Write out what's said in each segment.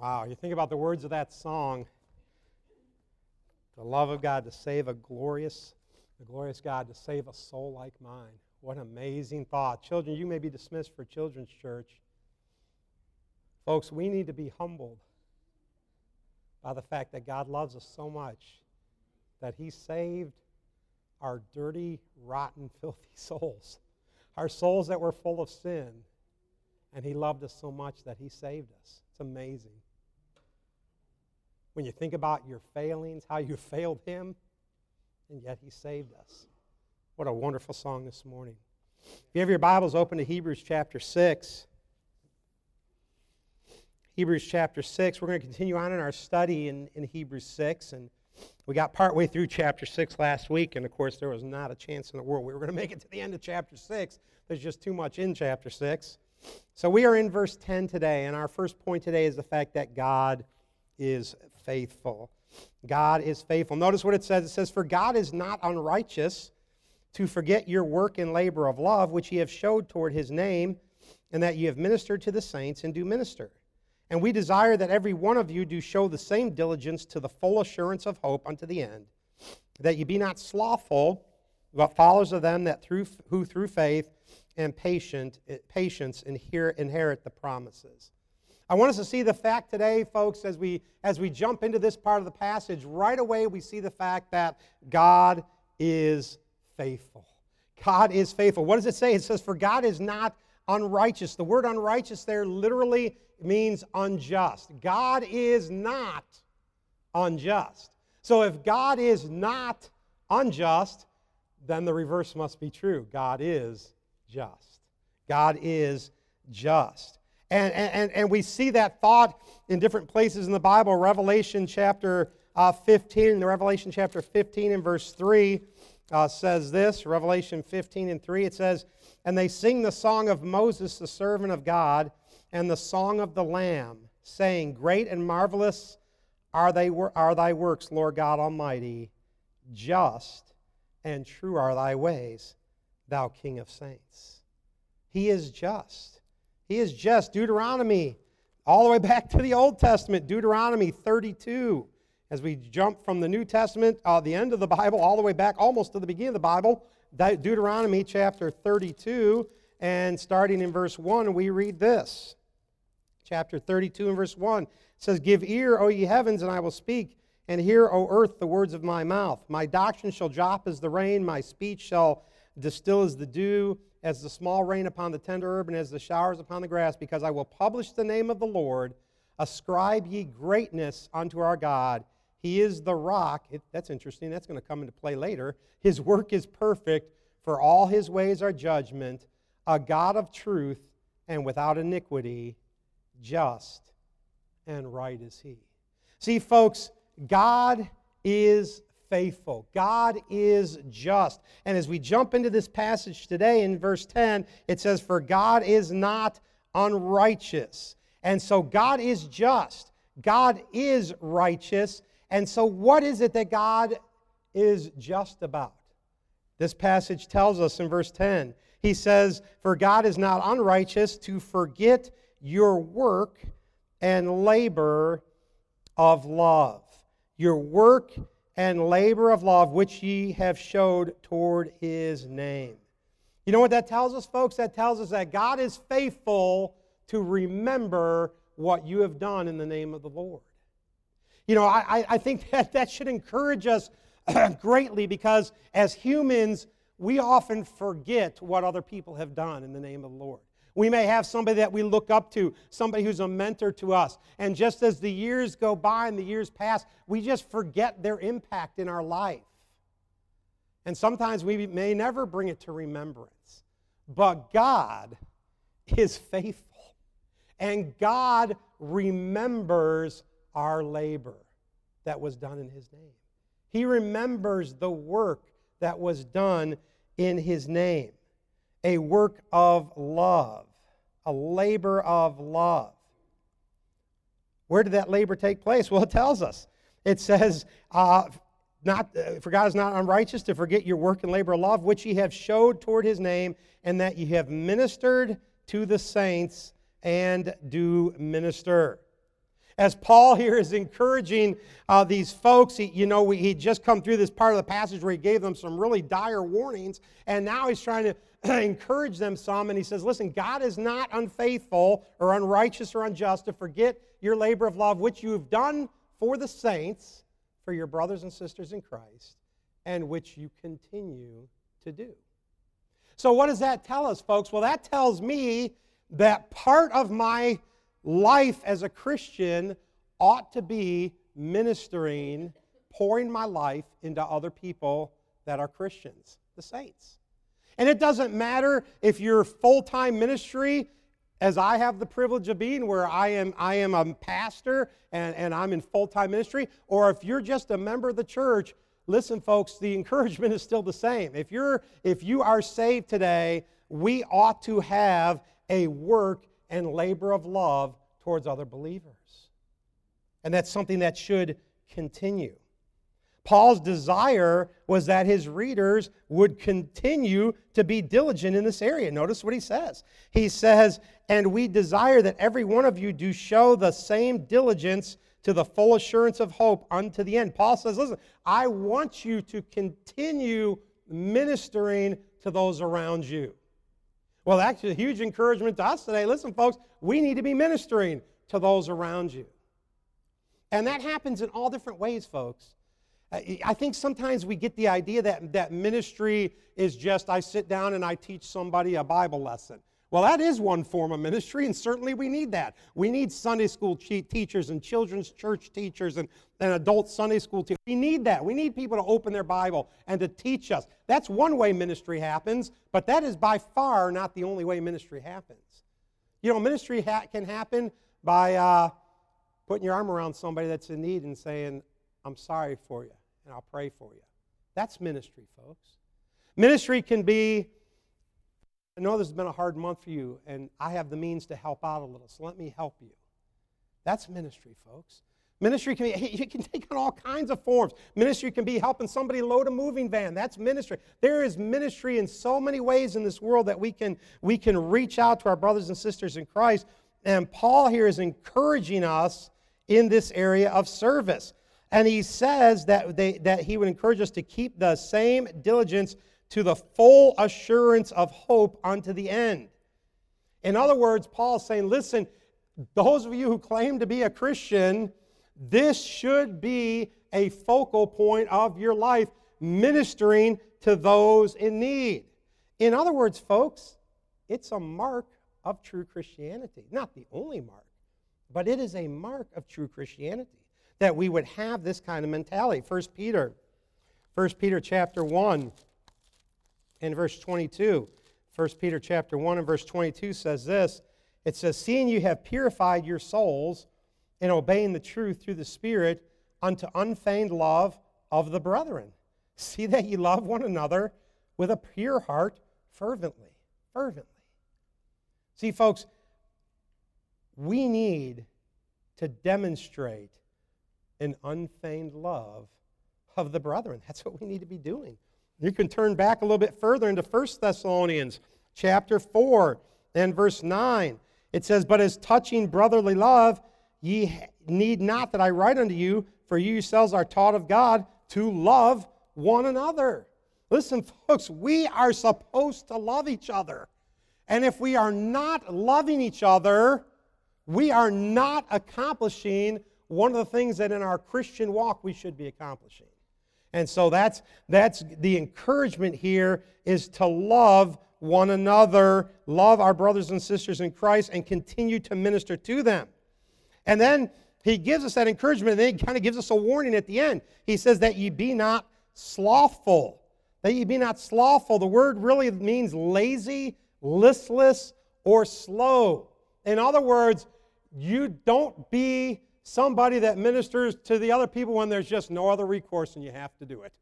Wow, you think about the words of that song. The love of God to save a glorious, the glorious God to save a soul like mine. What an amazing thought. Children, you may be dismissed for children's church. Folks, we need to be humbled by the fact that God loves us so much that He saved our dirty, rotten, filthy souls, our souls that were full of sin. And He loved us so much that He saved us. It's amazing when you think about your failings, how you failed Him, and yet He saved us. What a wonderful song this morning. If you have your Bibles open to Hebrews chapter 6, Hebrews chapter 6, we're going to continue on in our study in, in Hebrews 6. And we got partway through chapter 6 last week, and of course, there was not a chance in the world we were going to make it to the end of chapter 6. There's just too much in chapter 6. So we are in verse 10 today, and our first point today is the fact that God is faithful. God is faithful. Notice what it says it says, For God is not unrighteous to forget your work and labor of love, which ye have showed toward his name, and that ye have ministered to the saints and do minister. And we desire that every one of you do show the same diligence to the full assurance of hope unto the end, that ye be not slothful, but followers of them that through, who through faith and patient, eh, patience inherit the promises. I want us to see the fact today, folks, as we, as we jump into this part of the passage, right away we see the fact that God is faithful. God is faithful. What does it say? It says, For God is not unrighteous. The word unrighteous there literally means unjust. God is not unjust. So if God is not unjust, then the reverse must be true. God is just. God is just. And, and, and we see that thought in different places in the Bible. Revelation chapter uh, 15, the Revelation chapter 15 and verse 3 uh, says this Revelation 15 and 3, it says, And they sing the song of Moses, the servant of God, and the song of the Lamb, saying, Great and marvelous are, they, are thy works, Lord God Almighty. Just and true are thy ways, thou King of saints. He is just. He is just. Deuteronomy, all the way back to the Old Testament, Deuteronomy 32. As we jump from the New Testament, uh, the end of the Bible, all the way back almost to the beginning of the Bible, Deuteronomy chapter 32, and starting in verse 1, we read this. Chapter 32 and verse 1 says, Give ear, O ye heavens, and I will speak, and hear, O earth, the words of my mouth. My doctrine shall drop as the rain, my speech shall distill as the dew as the small rain upon the tender herb and as the showers upon the grass, because I will publish the name of the Lord. Ascribe ye greatness unto our God. He is the rock. It, that's interesting. That's going to come into play later. His work is perfect, for all his ways are judgment. A God of truth and without iniquity, just and right is he. See, folks, God is faithful. God is just. And as we jump into this passage today in verse 10, it says, For God is not unrighteous. And so God is just. God is righteous. And so, what is it that God is just about? This passage tells us in verse 10. He says, For God is not unrighteous to forget your work and labor of love. Your work and labor of love which ye have showed toward his name. You know what that tells us, folks? That tells us that God is faithful to remember what you have done in the name of the Lord. You know, I, I think that that should encourage us greatly because as humans, we often forget what other people have done in the name of the Lord. We may have somebody that we look up to, somebody who's a mentor to us. And just as the years go by and the years pass, we just forget their impact in our life. And sometimes we may never bring it to remembrance. But God is faithful. And God remembers our labor that was done in His name. He remembers the work that was done in His name a work of love, a labor of love. Where did that labor take place? Well, it tells us. It says, uh, not, uh, For God is not unrighteous to forget your work and labor of love, which ye have showed toward his name, and that ye have ministered to the saints and do minister. as Paul here is encouraging uh, these folks, he, you know, we, he just come through this part of the passage where he gave them some really dire warnings, and now he's trying to encourage them some, and he says, Listen, God is not unfaithful or unrighteous or unjust to forget your labor of love, which you have done for the saints, for your brothers and sisters in Christ, and which you continue to do. So, what does that tell us, folks? Well, that tells me that part of my life as a Christian ought to be ministering, pouring my life into other people that are Christians, the saints. And it doesn't matter if you're full time ministry, as I have the privilege of being, where I am, I am a pastor and, and I'm in full time ministry, or if you're just a member of the church, listen, folks, the encouragement is still the same. If, you're, if you are saved today, we ought to have a work and labor of love towards other believers. And that's something that should continue. Paul's desire was that his readers would continue to be diligent in this area. Notice what he says. He says, And we desire that every one of you do show the same diligence to the full assurance of hope unto the end. Paul says, Listen, I want you to continue ministering to those around you. Well, that's a huge encouragement to us today. Listen, folks, we need to be ministering to those around you. And that happens in all different ways, folks. I think sometimes we get the idea that, that ministry is just I sit down and I teach somebody a Bible lesson. Well, that is one form of ministry, and certainly we need that. We need Sunday school teachers and children's church teachers and, and adult Sunday school teachers. We need that. We need people to open their Bible and to teach us. That's one way ministry happens, but that is by far not the only way ministry happens. You know, ministry ha- can happen by uh, putting your arm around somebody that's in need and saying, I'm sorry for you, and I'll pray for you. That's ministry, folks. Ministry can be I know this has been a hard month for you, and I have the means to help out a little, so let me help you. That's ministry, folks. Ministry can be, it can take on all kinds of forms. Ministry can be helping somebody load a moving van. That's ministry. There is ministry in so many ways in this world that we can, we can reach out to our brothers and sisters in Christ. And Paul here is encouraging us in this area of service. And he says that, they, that he would encourage us to keep the same diligence to the full assurance of hope unto the end. In other words, Paul's saying, listen, those of you who claim to be a Christian, this should be a focal point of your life, ministering to those in need. In other words, folks, it's a mark of true Christianity. Not the only mark, but it is a mark of true Christianity that we would have this kind of mentality. 1 Peter, 1 Peter chapter 1 in verse 22. 1 Peter chapter 1 and verse 22 says this. It says, Seeing you have purified your souls in obeying the truth through the Spirit unto unfeigned love of the brethren. See that ye love one another with a pure heart fervently. Fervently. See, folks, we need to demonstrate an unfeigned love of the brethren. That's what we need to be doing. You can turn back a little bit further into 1 Thessalonians chapter 4 and verse 9. It says, But as touching brotherly love, ye need not that I write unto you, for you yourselves are taught of God to love one another. Listen, folks, we are supposed to love each other. And if we are not loving each other, we are not accomplishing one of the things that in our Christian walk we should be accomplishing. And so that's, that's the encouragement here is to love one another, love our brothers and sisters in Christ, and continue to minister to them. And then he gives us that encouragement, and then he kind of gives us a warning at the end. He says that ye be not slothful. That ye be not slothful. The word really means lazy, listless, or slow. In other words, you don't be somebody that ministers to the other people when there's just no other recourse and you have to do it.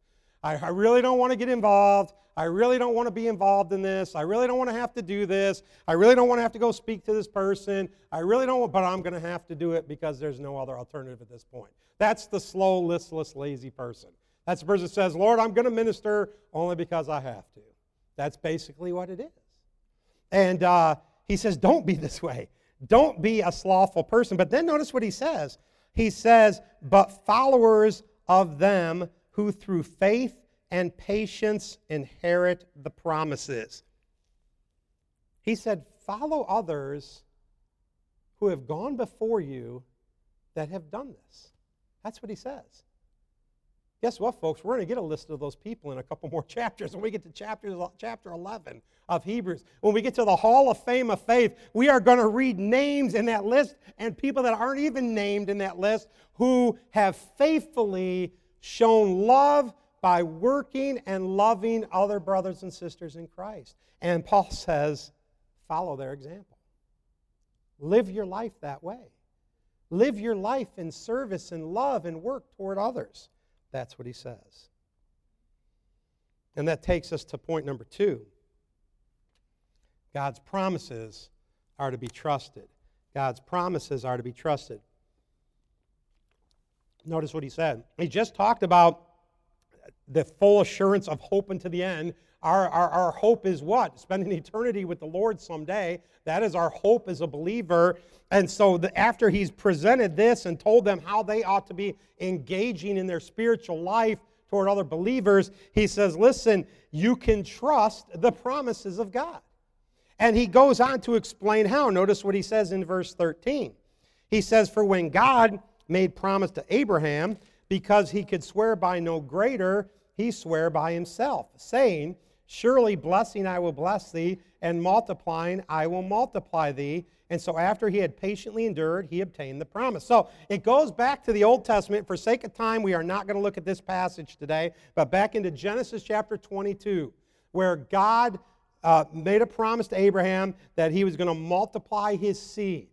I, I really don't want to get involved. I really don't want to be involved in this. I really don't want to have to do this. I really don't want to have to go speak to this person. I really don't want, but I'm going to have to do it because there's no other alternative at this point. That's the slow, listless, lazy person. That's the person that says, Lord, I'm going to minister only because I have to. That's basically what it is. And uh, he says, don't be this way. Don't be a slothful person. But then notice what he says. he says, But followers of them who through faith and patience inherit the promises. He said, Follow others who have gone before you that have done this. That's what he says. Guess what, folks? We're going to get a list of those people in a couple more chapters. When we get to chapter, chapter 11 of Hebrews, when we get to the Hall of Fame of Faith, we are going to read names in that list and people that aren't even named in that list who have faithfully shown love by working and loving other brothers and sisters in Christ. And Paul says, follow their example. Live your life that way. Live your life in service and love and work toward others. That's what he says. And that takes us to point number two God's promises are to be trusted. God's promises are to be trusted. Notice what he said. He just talked about the full assurance of hope unto the end. Our, our, our hope is what? Spending eternity with the Lord someday. That is our hope as a believer. And so, the, after he's presented this and told them how they ought to be engaging in their spiritual life toward other believers, he says, Listen, you can trust the promises of God. And he goes on to explain how. Notice what he says in verse 13. He says, For when God made promise to Abraham, because he could swear by no greater, he sware by himself, saying, Surely blessing I will bless thee, and multiplying I will multiply thee. And so after he had patiently endured, he obtained the promise. So it goes back to the Old Testament. For sake of time, we are not going to look at this passage today, but back into Genesis chapter 22, where God uh, made a promise to Abraham that he was going to multiply his seed.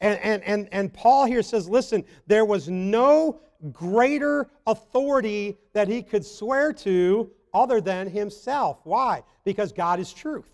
And, and, and, and Paul here says, listen, there was no greater authority that he could swear to other than himself. Why? Because God is truth.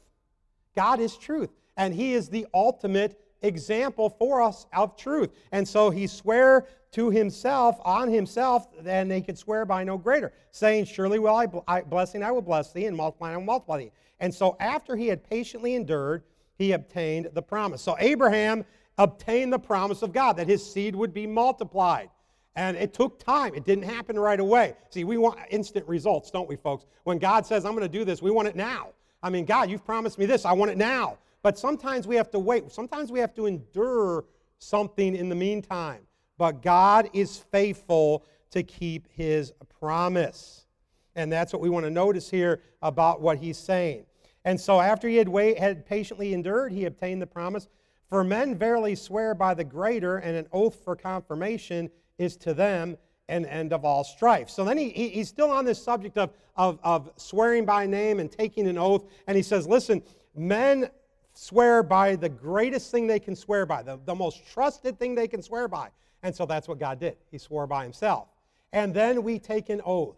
God is truth. And he is the ultimate example for us of truth. And so he swore to himself, on himself, and they could swear by no greater, saying, Surely will I, I blessing I will bless thee, and multiplying I will multiply thee. And so after he had patiently endured, he obtained the promise. So Abraham obtained the promise of God that his seed would be multiplied. And it took time. It didn't happen right away. See, we want instant results, don't we, folks? When God says, I'm going to do this, we want it now. I mean, God, you've promised me this. I want it now. But sometimes we have to wait. Sometimes we have to endure something in the meantime. But God is faithful to keep his promise. And that's what we want to notice here about what he's saying. And so after he had, wait, had patiently endured, he obtained the promise. For men verily swear by the greater, and an oath for confirmation is to them an end of all strife. So then he, he, he's still on this subject of, of, of swearing by name and taking an oath. And he says, listen, men swear by the greatest thing they can swear by, the, the most trusted thing they can swear by. And so that's what God did. He swore by himself. And then we take an oath.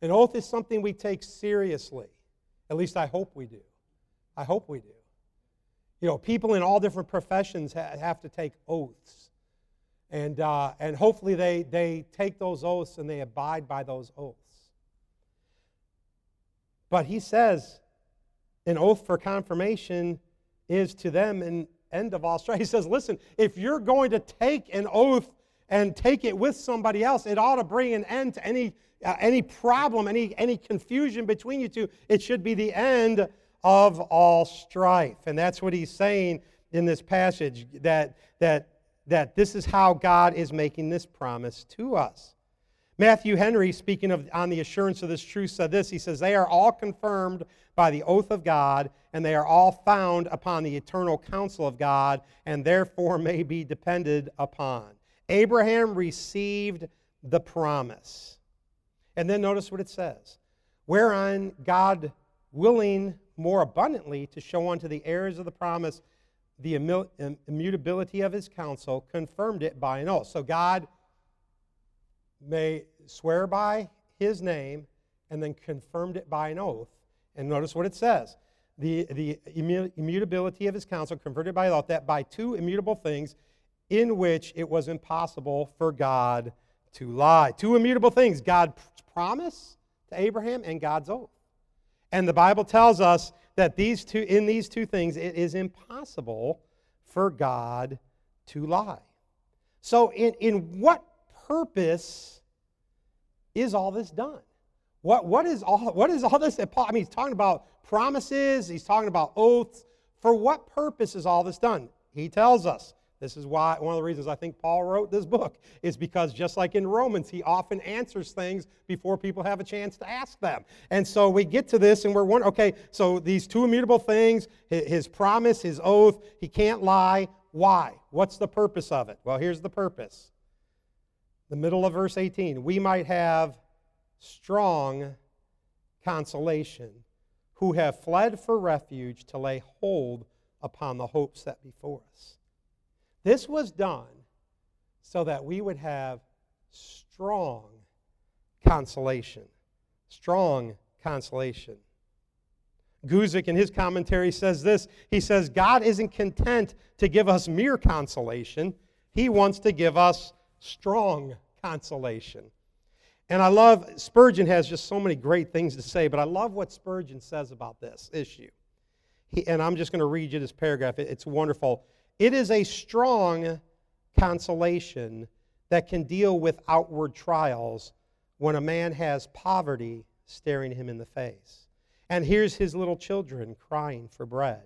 An oath is something we take seriously. At least I hope we do. I hope we do. You know, people in all different professions ha- have to take oaths. And, uh, and hopefully they, they take those oaths and they abide by those oaths. But he says, an oath for confirmation is to them an end of all strife. He says, listen, if you're going to take an oath and take it with somebody else, it ought to bring an end to any, uh, any problem, any, any confusion between you two. It should be the end of all strife. And that's what he's saying in this passage that, that that this is how God is making this promise to us. Matthew Henry, speaking of on the assurance of this truth, said this. He says, They are all confirmed by the oath of God, and they are all found upon the eternal counsel of God, and therefore may be depended upon. Abraham received the promise. And then notice what it says whereon God, willing more abundantly to show unto the heirs of the promise the immutability of his counsel, confirmed it by an oath. So God may swear by his name and then confirmed it by an oath. And notice what it says the, the immutability of his counsel, converted by oath, that by two immutable things in which it was impossible for God to lie. Two immutable things God's promise to Abraham and God's oath. And the Bible tells us that these two, in these two things, it is impossible for God to lie. So, in, in what purpose is all this done? What, what, is all, what is all this? I mean, he's talking about promises, he's talking about oaths. For what purpose is all this done? He tells us. This is why one of the reasons I think Paul wrote this book is because just like in Romans, he often answers things before people have a chance to ask them. And so we get to this and we're wondering, okay, so these two immutable things, his promise, his oath, he can't lie. Why? What's the purpose of it? Well, here's the purpose. The middle of verse 18, we might have strong consolation who have fled for refuge to lay hold upon the hope set before us. This was done so that we would have strong consolation. Strong consolation. Guzik in his commentary says this He says, God isn't content to give us mere consolation, He wants to give us strong consolation. And I love, Spurgeon has just so many great things to say, but I love what Spurgeon says about this issue. He, and I'm just going to read you this paragraph. It's wonderful. It is a strong consolation that can deal with outward trials when a man has poverty staring him in the face. And here's his little children crying for bread.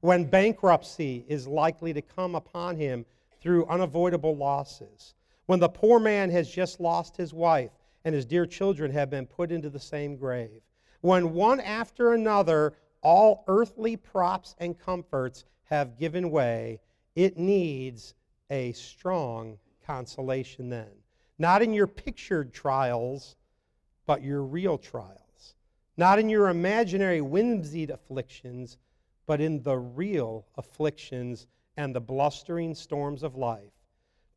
When bankruptcy is likely to come upon him through unavoidable losses. When the poor man has just lost his wife and his dear children have been put into the same grave. When one after another, all earthly props and comforts have given way, it needs a strong consolation then. Not in your pictured trials, but your real trials. Not in your imaginary whimsied afflictions, but in the real afflictions and the blustering storms of life.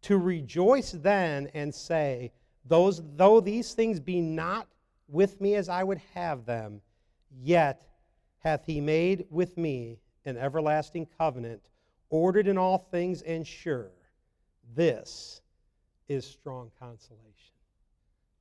To rejoice then and say, Those, Though these things be not with me as I would have them, yet hath he made with me an everlasting covenant ordered in all things and sure. This is strong consolation.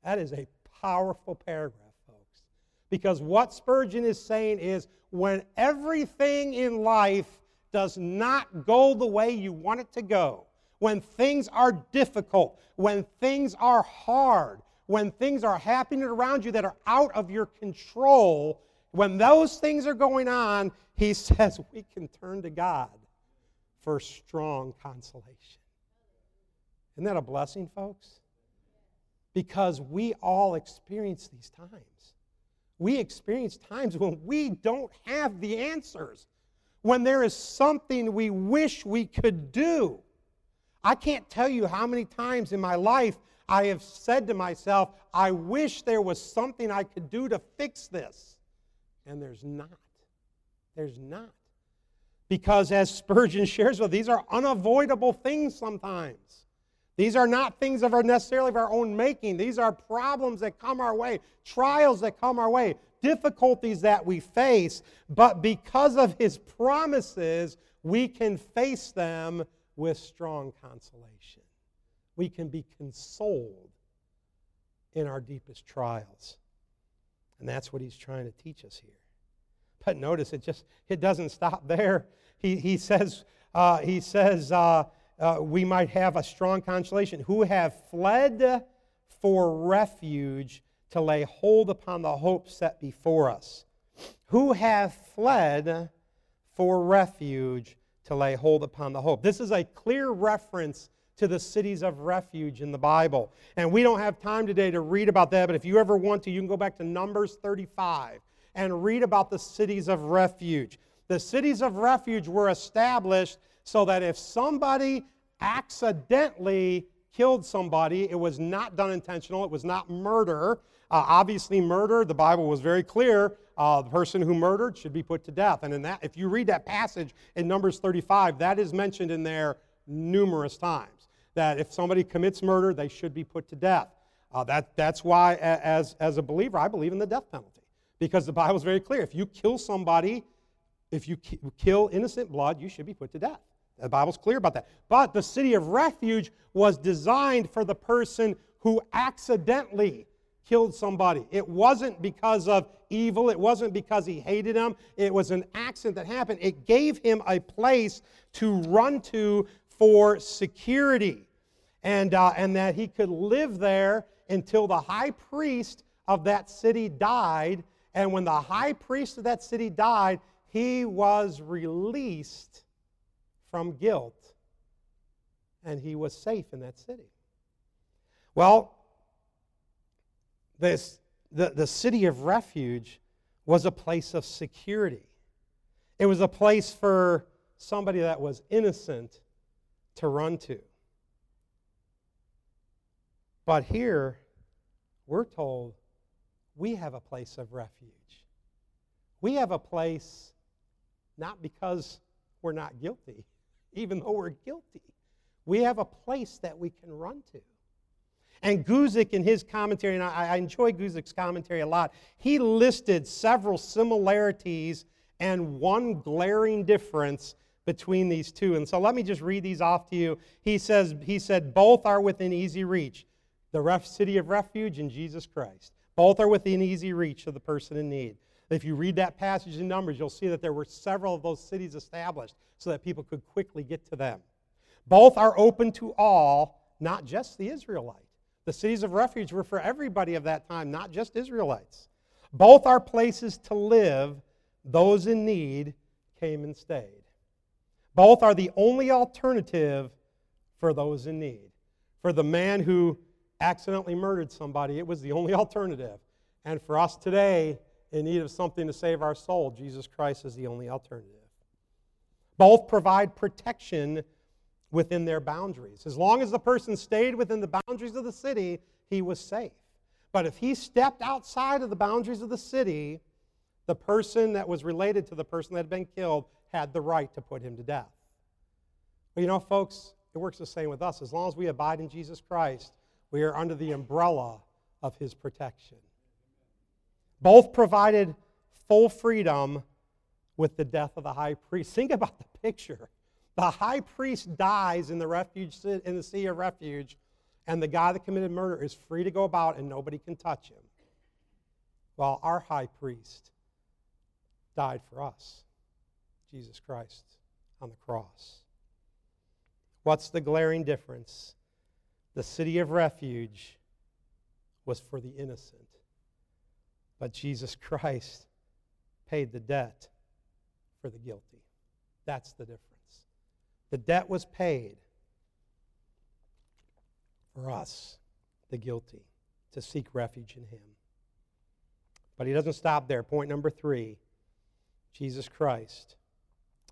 That is a powerful paragraph, folks. Because what Spurgeon is saying is when everything in life does not go the way you want it to go, when things are difficult, when things are hard, when things are happening around you that are out of your control, when those things are going on, he says we can turn to God for strong consolation. Isn't that a blessing, folks? Because we all experience these times. We experience times when we don't have the answers, when there is something we wish we could do. I can't tell you how many times in my life I have said to myself, I wish there was something I could do to fix this. And there's not. There's not. Because, as Spurgeon shares with, these are unavoidable things sometimes. These are not things of our necessarily of our own making. These are problems that come our way, trials that come our way, difficulties that we face. But because of his promises, we can face them with strong consolation. We can be consoled in our deepest trials. And that's what he's trying to teach us here. But notice it just it doesn't stop there. He, he says, uh, he says uh, uh, we might have a strong consolation who have fled for refuge to lay hold upon the hope set before us. Who have fled for refuge to lay hold upon the hope. This is a clear reference to the cities of refuge in the Bible. And we don't have time today to read about that, but if you ever want to, you can go back to Numbers 35 and read about the cities of refuge. The cities of refuge were established so that if somebody accidentally killed somebody, it was not done intentional, it was not murder. Uh, obviously, murder, the Bible was very clear. Uh, the person who murdered should be put to death. And in that, if you read that passage in Numbers 35, that is mentioned in there numerous times. That if somebody commits murder, they should be put to death. Uh, that, that's why, as, as a believer, I believe in the death penalty. Because the Bible is very clear. If you kill somebody if you kill innocent blood, you should be put to death. The Bible's clear about that. But the city of refuge was designed for the person who accidentally killed somebody. It wasn't because of evil, it wasn't because he hated them, it was an accident that happened. It gave him a place to run to for security. and, uh, and that he could live there until the high priest of that city died. And when the high priest of that city died, he was released from guilt and he was safe in that city. Well, this, the, the city of refuge was a place of security. It was a place for somebody that was innocent to run to. But here, we're told we have a place of refuge. We have a place not because we're not guilty, even though we're guilty. We have a place that we can run to. And Guzik, in his commentary, and I, I enjoy Guzik's commentary a lot, he listed several similarities and one glaring difference between these two. And so let me just read these off to you. He says, he said, both are within easy reach. The ref, city of refuge and Jesus Christ. Both are within easy reach of the person in need. If you read that passage in Numbers, you'll see that there were several of those cities established so that people could quickly get to them. Both are open to all, not just the Israelite. The cities of refuge were for everybody of that time, not just Israelites. Both are places to live. Those in need came and stayed. Both are the only alternative for those in need. For the man who accidentally murdered somebody, it was the only alternative. And for us today, in need of something to save our soul, Jesus Christ is the only alternative. Both provide protection within their boundaries. As long as the person stayed within the boundaries of the city, he was safe. But if he stepped outside of the boundaries of the city, the person that was related to the person that had been killed had the right to put him to death. But you know, folks, it works the same with us. As long as we abide in Jesus Christ, we are under the umbrella of his protection. Both provided full freedom with the death of the high priest. Think about the picture. The high priest dies in the refuge in the sea of refuge, and the guy that committed murder is free to go about and nobody can touch him. While our high priest died for us, Jesus Christ on the cross. What's the glaring difference? The city of refuge was for the innocent, but Jesus Christ paid the debt for the guilty. That's the difference. The debt was paid for us, the guilty, to seek refuge in Him. But He doesn't stop there. Point number three Jesus Christ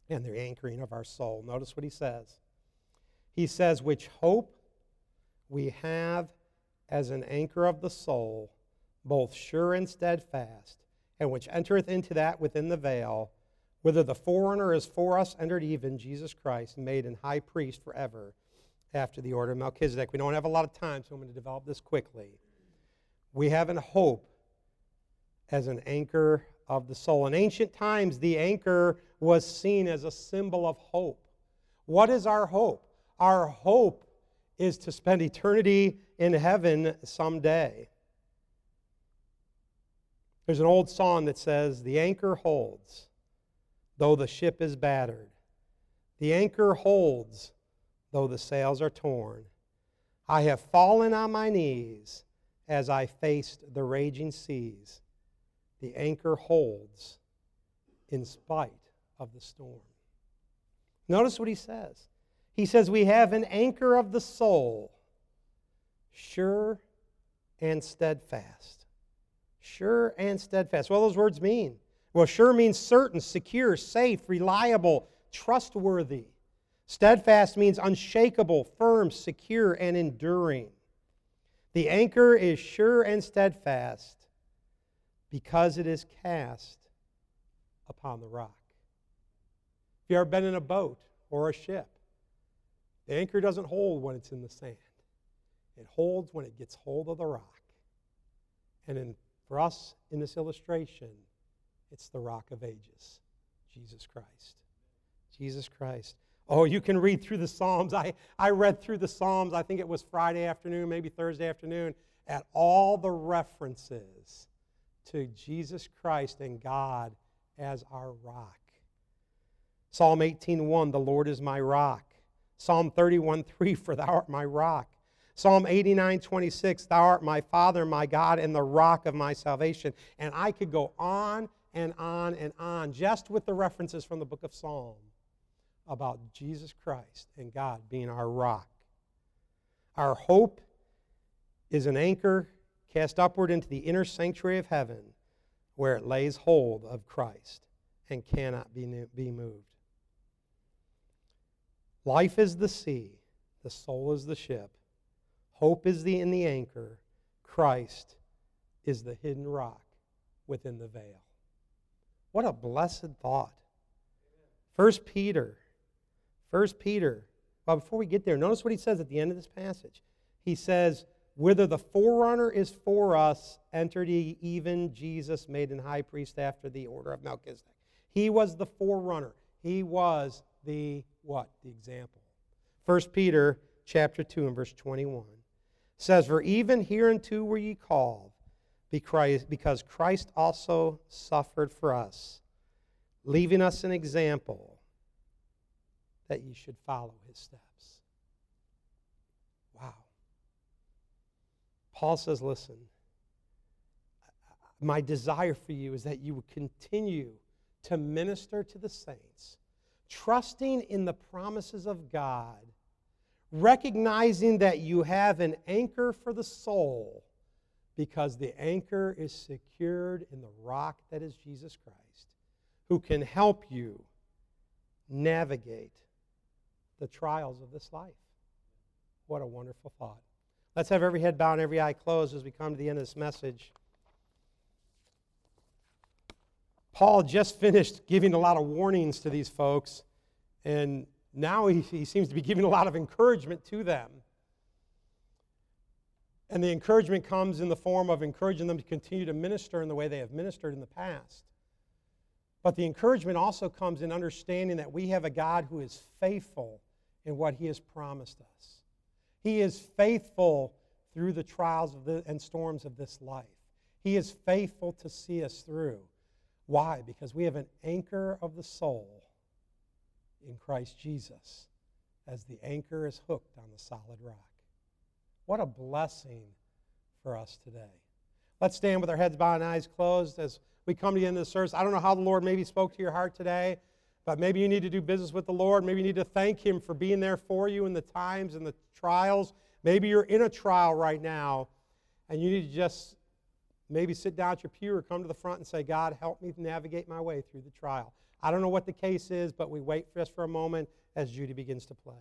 and the anchoring of our soul. Notice what He says. He says, which hope we have as an anchor of the soul, both sure and steadfast, and which entereth into that within the veil whether the forerunner is for us, entered even Jesus Christ, made an high priest forever after the order of Melchizedek. We don't have a lot of time, so I'm going to develop this quickly. We have an hope as an anchor of the soul. In ancient times, the anchor was seen as a symbol of hope. What is our hope? Our hope is to spend eternity in heaven someday. There's an old song that says, The anchor holds though the ship is battered. The anchor holds, though the sails are torn. I have fallen on my knees as I faced the raging seas. The anchor holds in spite of the storm. Notice what he says. He says, We have an anchor of the soul, sure and steadfast. Sure and steadfast. What do those words mean? Well, sure means certain, secure, safe, reliable, trustworthy. Steadfast means unshakable, firm, secure, and enduring. The anchor is sure and steadfast because it is cast upon the rock. If you ever been in a boat or a ship, the anchor doesn't hold when it's in the sand. It holds when it gets hold of the rock. And in, for us in this illustration, it's the rock of ages, Jesus Christ. Jesus Christ. Oh, you can read through the Psalms. I, I read through the Psalms, I think it was Friday afternoon, maybe Thursday afternoon, at all the references to Jesus Christ and God as our rock. Psalm 18:1, the Lord is my rock. Psalm 31:3, for thou art my rock Psalm 89 26, Thou art my Father, my God, and the rock of my salvation. And I could go on and on and on just with the references from the book of Psalm about Jesus Christ and God being our rock. Our hope is an anchor cast upward into the inner sanctuary of heaven where it lays hold of Christ and cannot be, be moved. Life is the sea, the soul is the ship. Hope is the in the anchor. Christ is the hidden rock within the veil. What a blessed thought. First Peter. First Peter. Well, before we get there, notice what he says at the end of this passage. He says, Whether the forerunner is for us, entered he even Jesus made an high priest after the order of Melchizedek. He was the forerunner. He was the what? The example. First Peter chapter 2 and verse 21 says, For even hereunto were ye called, because Christ also suffered for us, leaving us an example that ye should follow his steps. Wow. Paul says, Listen, my desire for you is that you would continue to minister to the saints, trusting in the promises of God recognizing that you have an anchor for the soul because the anchor is secured in the rock that is Jesus Christ, who can help you navigate the trials of this life. What a wonderful thought. Let's have every head bowed and every eye closed as we come to the end of this message. Paul just finished giving a lot of warnings to these folks, and now he, he seems to be giving a lot of encouragement to them. And the encouragement comes in the form of encouraging them to continue to minister in the way they have ministered in the past. But the encouragement also comes in understanding that we have a God who is faithful in what he has promised us. He is faithful through the trials the, and storms of this life. He is faithful to see us through. Why? Because we have an anchor of the soul in Christ Jesus as the anchor is hooked on the solid rock. What a blessing for us today. Let's stand with our heads bowed and eyes closed as we come to the end of the service. I don't know how the Lord maybe spoke to your heart today, but maybe you need to do business with the Lord. Maybe you need to thank Him for being there for you in the times and the trials. Maybe you're in a trial right now and you need to just maybe sit down at your pew or come to the front and say, God, help me navigate my way through the trial. I don't know what the case is, but we wait just for a moment as Judy begins to play.